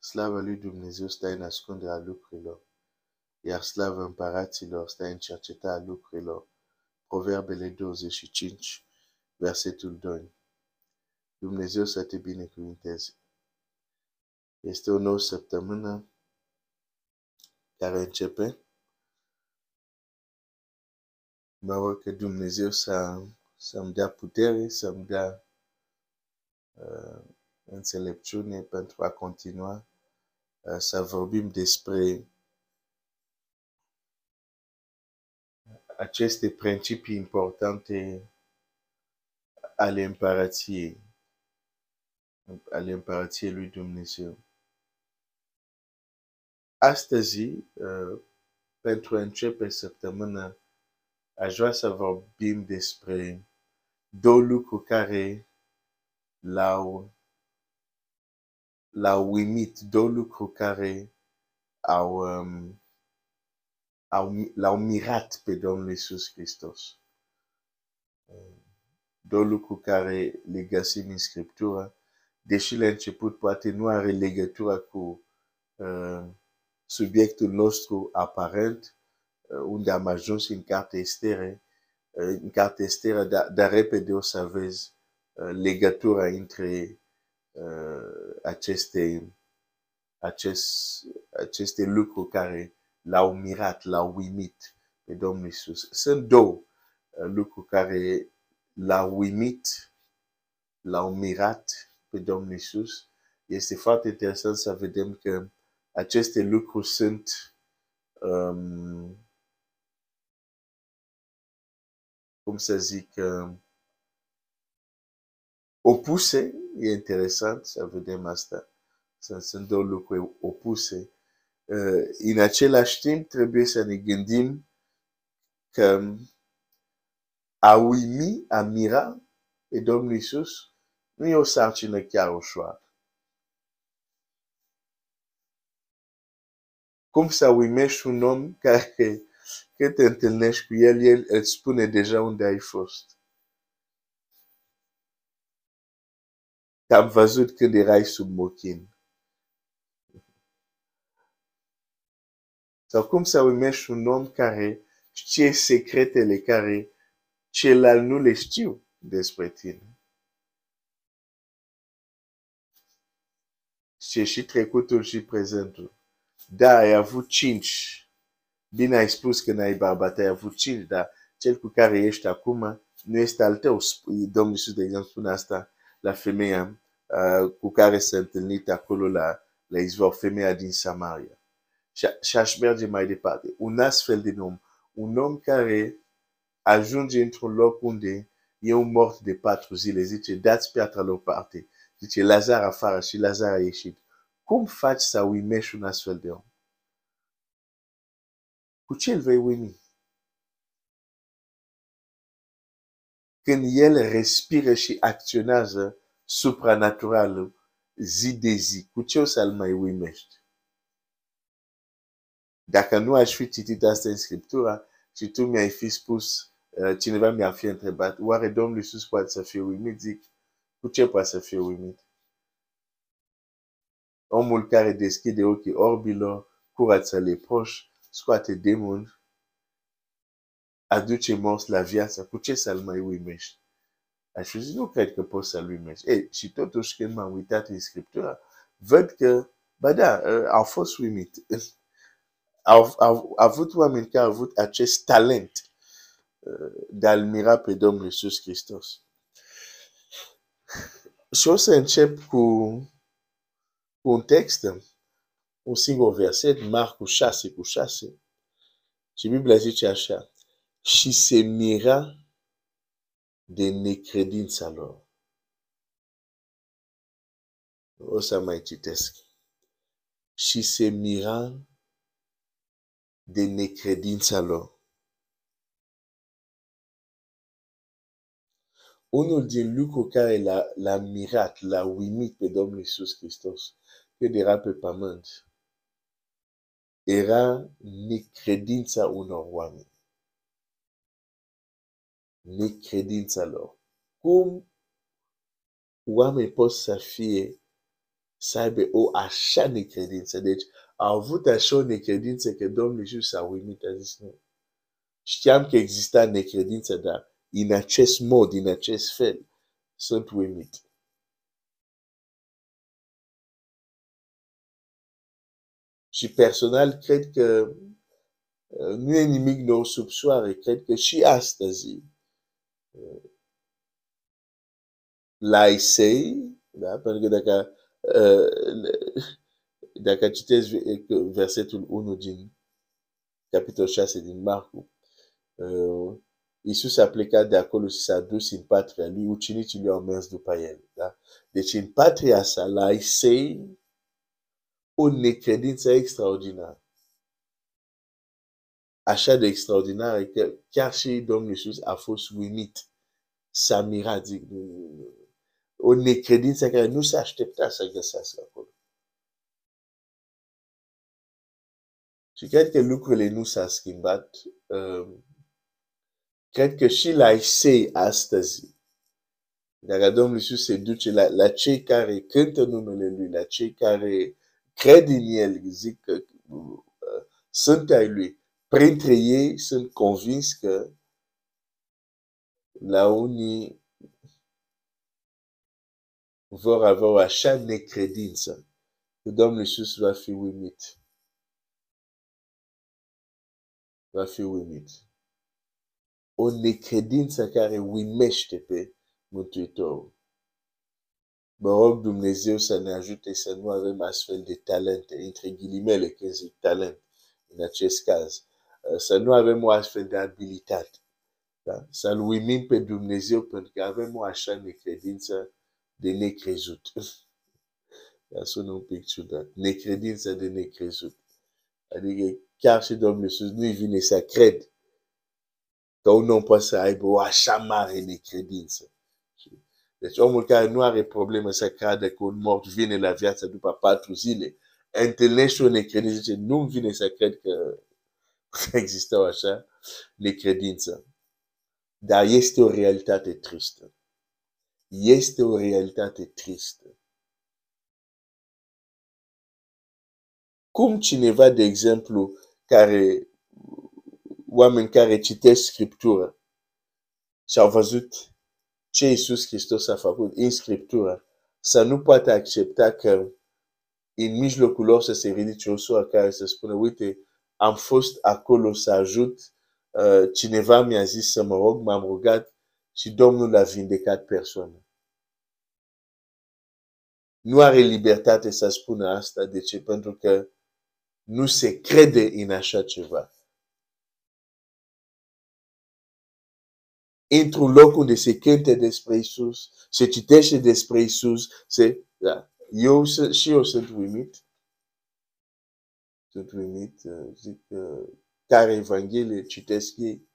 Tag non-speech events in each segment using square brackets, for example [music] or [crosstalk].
Slavă lui Dumnezeu stă în ascunderea lucrurilor, iar slavă împăraților stă în cercetarea lucrurilor. Proverbele 25, versetul 2. Dumnezeu să te binecuvinteze. Este o nouă săptămână care începe. Mă rog că Dumnezeu să, să-mi dea putere, să-mi dea uh, înțelepciune pentru a continua uh, să vorbim despre aceste principii importante ale împărăției, ale împărăției lui Dumnezeu. Astăzi, uh, pentru a începe săptămâna, aș vrea să vorbim despre două lucruri care l-au, l-au uimit, două lucruri care au, um, au, l-au mirat pe Domnul Iisus Hristos. Două lucruri care le găsim în Scriptură, deși la început poate nu are legătură cu uh, subiectul nostru aparent, uh, unde am ajuns în carte estere, uh, în carte estere, dar, dar repede o să vezi uh, legătura între aceste, acest, aceste lucruri care l-au mirat, l-au uimit pe Domnul Isus. Sunt două lucruri care l-au uimit, l-au mirat pe Domnul Isus. Este foarte interesant să vedem că aceste lucruri sunt um, cum să zic um, opuse. E interesant să vedem asta. Sunt, sunt două lucruri opuse. Uh, în același timp, trebuie să ne gândim că a uimi, a mira pe Domnul Isus nu e o sarcină chiar ușoară. cum să uimești un om care [laughs] când te întâlnești cu el, el îți spune deja unde ai fost. Am văzut când erai sub mochin. Sau cum să uimești un om care știe secretele care celălalt nu le știu despre tine. Știe și trecutul și prezentul. Da, ai avut cinci. Bine ai spus că n-ai bărbat, ai avut cinci, dar cel cu care ești acum nu este al tău. Domnul Iisus, de exemplu, spune asta la femeia uh, cu care s-a întâlnit acolo la, la izvor, femeia din Samaria. Și, și aș merge mai departe. Un astfel de om, un om care ajunge într-un loc unde e un mort de patru zile, zice, dați piatra la o parte. Zice, Lazar afară și Lazar a ieșit. Cum faci să uimești un astfel de om? Cu ce îl vei uimi? Când el respiră și acționează supranatural zi de zi, cu ce o să-l mai uimești? Dacă nu aș fi citit asta în Scriptura și tu mi-ai fi spus, uh, cineva mi-ar fi întrebat, oare Domnul Iisus poate să fie uimit? Zic, cu ce poate să fie uimit? Omul care deschide ochii orbilor, curăță leproși, scoate demoni, aduce morți la viață, cu ce să-l mai uimești? Aș zis, nu cred că poți să-l uimești. Ei, și totuși când m-am uitat în văd că, ba da, au fost uimit. Au, au avut oameni care au avut acest talent ă, de a-L mira pe Domnul Iisus Hristos. Și o să încep un text, un singur verset, Marcu 6 cu 6. Și Biblia zice așa, și se mira de necredința lor. O să mai citesc. Și se mira de necredința lor. Unul din lucruri care l-a, mirat, l-a uimit pe Domnul Iisus Hristos, când era pe pământ, era necredința unor oameni. Necredința lor. Cum oameni pot să fie să aibă o așa necredință. Deci a avut așa o necredință că Domnul Iisus s-a uimit, a zis nu. Știam că exista necredință, dar în acest mod, în acest fel, sunt uimit. Și personal, cred că uh, nu e nimic nou sub soare. Cred că și astăzi uh, la Isei, da? pentru că dacă, uh, dacă citesc versetul 1 din capitolul 6 din Marcu, Iisus a plecat de acolo și s-a dus în patria lui, ucenicii lui au mers după el. Da? Deci în patria sa, la Isei, o necredință extraordinară. Așa de extraordinară că chiar și Domnul Iisus a fost uimit. S-a mirat, zic, o necredință care nu se aștepta să găsească acolo. Și cred că lucrurile nu s-au schimbat. Um, cred că și la Isei astăzi, dacă Domnul Iisus se duce la, la cei care cântă numele Lui, la cei care cred în El, zic că uh, sunt ai Lui, printre ei sunt convins că la unii vor avea o așa necredință că Domnul Iisus va fi uimit. Va fi uimit. O necredință care uimește pe Mântuitorul. Mă rog Dumnezeu să ne ajute să nu avem astfel de talente, între ghilimele când zic talent, în acest caz. Să nu avem o astfel de abilitate. Da? Să-L uimim pe Dumnezeu pentru că avem o așa necredință de necrezut. [laughs] Ea sună un pic ciudat. Necredință de necrezut. Adică chiar și Domnul Iisus nu-i vine să cred că un om poate să aibă o așa mare necredință. Deci omul care nu are probleme să creadă că un mort vine la viață după patru zile, întâlnește o necredință, zice, nu-mi vine să cred că [laughs] există o așa necredință. Dar este o realitate tristă. Este o realitate tristă. Cum cineva, de exemplu, care, oameni care citesc Scriptură și au văzut ce Iisus Hristos a făcut în Scriptură, să nu poate accepta că în mijlocul lor să se ridice o soră care să spună, uite, am fost acolo să ajut, uh, cineva mi-a zis să mă rog, m-am rugat și Domnul a vindecat persoana. Nu are libertate să spună asta. De ce? Pentru că nu se crede în așa ceva. într-un loc unde se cânte despre Isus, se citește despre Isus, se, da. eu, și eu sunt uimit. Sunt uimit, uh, zic, uh, care Evanghelie citesc ei.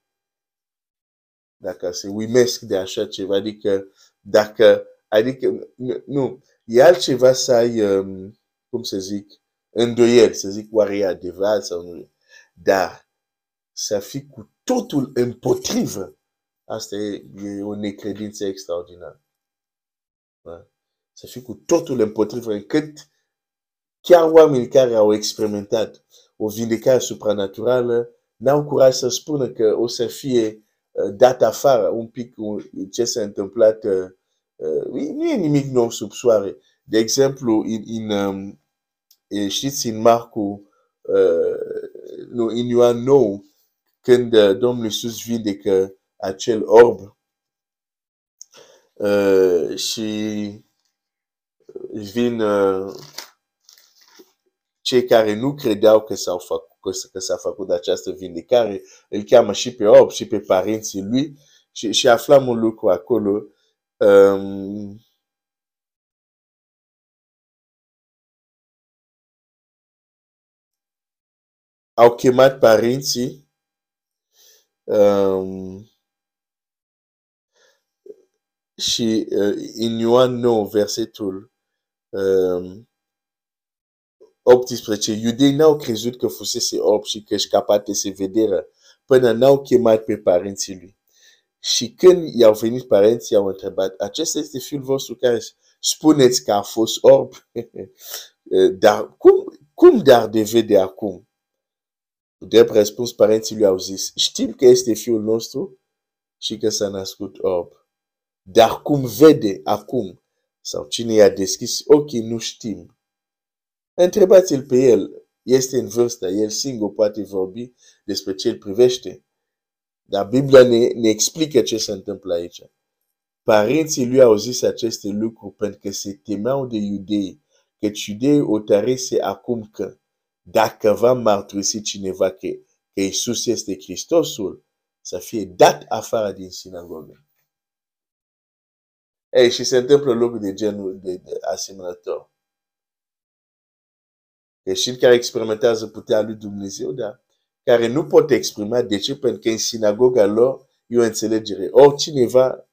Dacă se uimesc de așa ceva, adică, dacă, adică, nu, e altceva să ai, um, cum să zic, îndoiel, să zic, oare e adevărat sau nu. Dar să fii cu totul împotrivă Asta e, e o necredință extraordinară. Da? Să fii cu totul împotrivă, încât chiar oamenii care au experimentat o vindecare supranaturală n-au curaj să spună că o să fie uh, dat afară un pic ce s-a întâmplat. Uh, uh, nu e nimic nou sub soare. De exemplu, în, în, um, știți, în Marcu, nu, în Ioan 9, când Domnul Iisus vindecă acel orb uh, și vin uh, cei care nu credeau că s-au făcut că s-a făcut această vindecare, îl cheamă și pe orb și pe părinții lui și, și aflăm un lucru acolo. Um, au chemat părinții um, și uh, în Ioan 9, versetul um, 18, iudei n-au crezut că fusese orb și că își capatese vederea până n-au chemat pe părinții lui. Și când i-au venit părinții, i-au întrebat, acesta este fiul vostru care spuneți că a fost orb, [laughs] dar cum, cum dar devede acum? Drept răspuns, părinții lui au zis, știm că este fiul nostru și că s-a născut orb. Dar cum vede acum, sau cine i-a deschis ochii, nu știm. Întrebați-l pe el, este în vârstă, el singur poate vorbi despre ce îl privește. Dar Biblia ne, ne explică ce se întâmplă aici. Părinții lui au zis aceste lucruri pentru că se temeau de iudei, căci iudeii o tărese acum că dacă va mărturisi cineva că, că Isus este Hristosul, să fie dat afară din sinagogă. Ei, și se întâmplă lucruri de genul de, de asemănător. Creștini care experimentează puterea lui Dumnezeu, dar care nu pot exprima. De ce? Pentru că în sinagoga lor e o înțelegere. Oricineva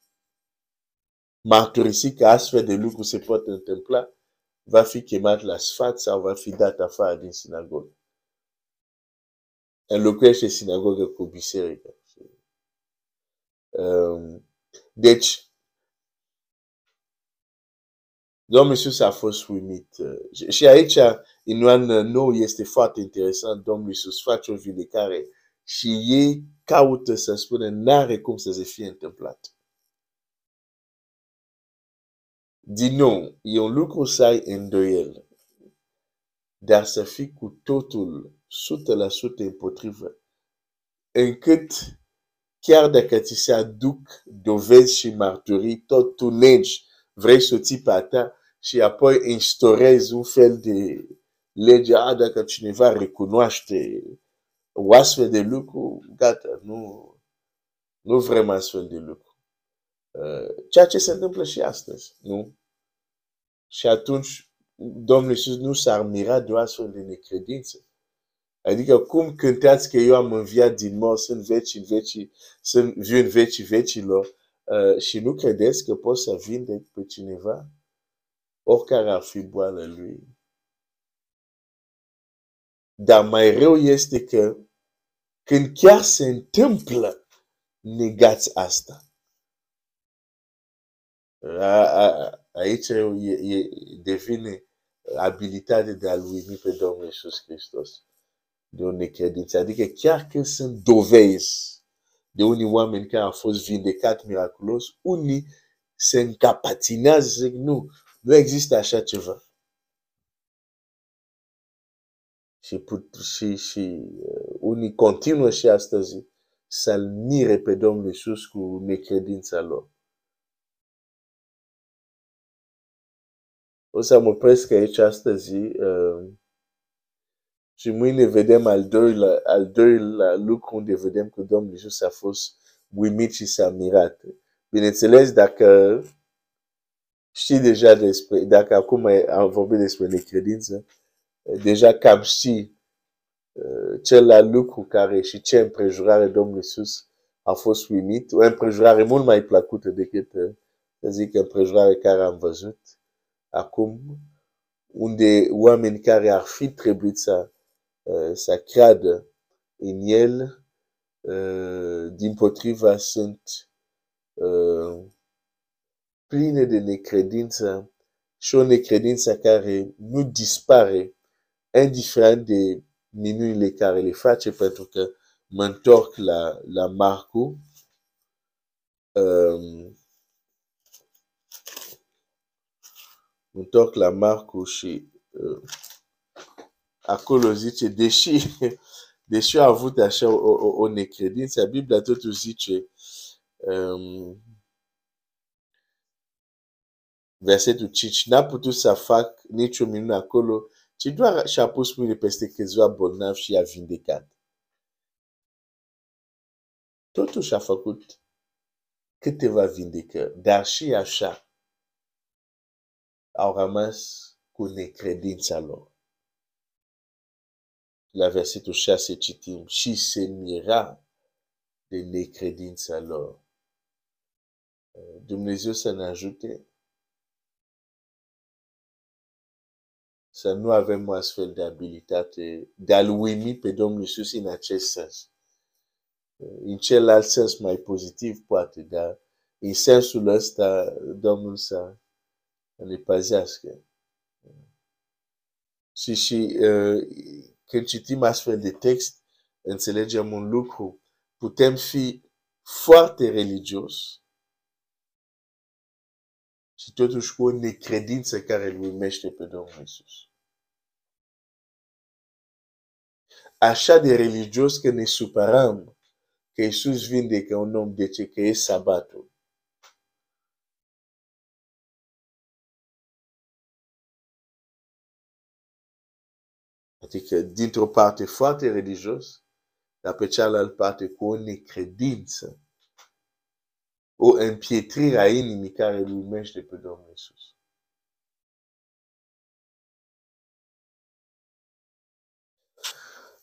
mărturisi că astfel de lucruri se pot întâmpla, va fi chemat la sfat sau va fi dat afară din sinagogă. Înlocuiește sinagogă cu biserică. Um, deci, Domnul Iisus a fost uimit. Și aici, în Ioan 9, este foarte interesant. Domnul Iisus face o vindecare și ei caută să spună, n-are cum să se fie întâmplat. Din nou, e un lucru să ai îndoiel, dar să fii cu totul 100% împotrivă, încât chiar dacă ți se aduc dovezi și marturii, tot tu negi, vrei să o ții pe a ta și apoi instaurezi un fel de lege, a, dacă cineva recunoaște o astfel de lucru, gata, nu, nu vrem astfel de lucru. Uh, ceea ce se întâmplă și astăzi, nu? Și atunci Domnul Iisus nu s-ar mira de o astfel de necredință. Adică cum cântați că eu am înviat din mor, sunt veci în veci, sunt viu în vecii vecilor uh, și nu credeți că pot să vindec pe cineva? Oricare ar fi boală lui. Dar mai rău este că când chiar se întâmplă, negați asta. Aici e, e, devine abilitatea de a-L uimi pe Domnul Iisus Hristos. De o necredință. Adică chiar când sunt dovezi de unii oameni care au fost vindecat miraculos, unii se încapatinează și zic, nu, nu există așa ceva. Și, put, și, și uh, unii continuă și astăzi să-L mire pe Domnul Iisus cu necredința lor. O să mă opresc aici astăzi uh, și mâine vedem al doilea, al doilea lucru unde vedem că Domnul Iisus a fost uimit și s-a mirat. Bineînțeles, dacă știi deja despre, dacă acum am vorbit despre necredință, deja cam știi uh, celălalt lucru care și ce împrejurare Domnul Iisus a fost uimit, o împrejurare mult mai plăcută decât, uh, să zic, împrejurare care am văzut acum, unde oameni care ar fi trebuit să, uh, să creadă în el, din potriva sunt pline de necredință și o necredință care nu dispare indiferent de minunile care le face, pentru că mă întorc la, la Marcu. Um, mă întorc la Marcu și uh, acolo zice, deși, [laughs] deși a avut așa o, o, o necredință, Biblia totuși zice um, versetul 5, n-a putut să fac nicio minune acolo, ci doar și-a pus mâinile peste câțiva bolnavi și i-a vindecat. Totuși a făcut câteva vindecări, dar și așa au rămas cu necredința lor. La versetul 6 citim, și se mira de necredința lor. Dumnezeu să ne ajute să nu avem o astfel de abilitate de a-L uimi pe Domnul Iisus în acest sens. În celălalt sens mai pozitiv, poate, dar în sensul ăsta, Domnul să, le păzească. Și, și uh, când citim astfel de text, înțelegem un lucru. Putem fi foarte religios și totuși cu o necredință care îl urmește pe Domnul Isus. Așa de religios că ne supărăm că Isus vindecă un om de ce că e sabatul. Adică, dintr-o parte foarte religios, dar pe cealaltă parte cu o necredință, o împietrire a inimii care îl urmește pe Domnul Isus.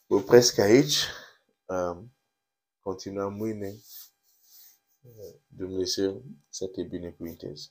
Opresc aici. Um, continuăm mâine. Dumnezeu să te binecuvinteze.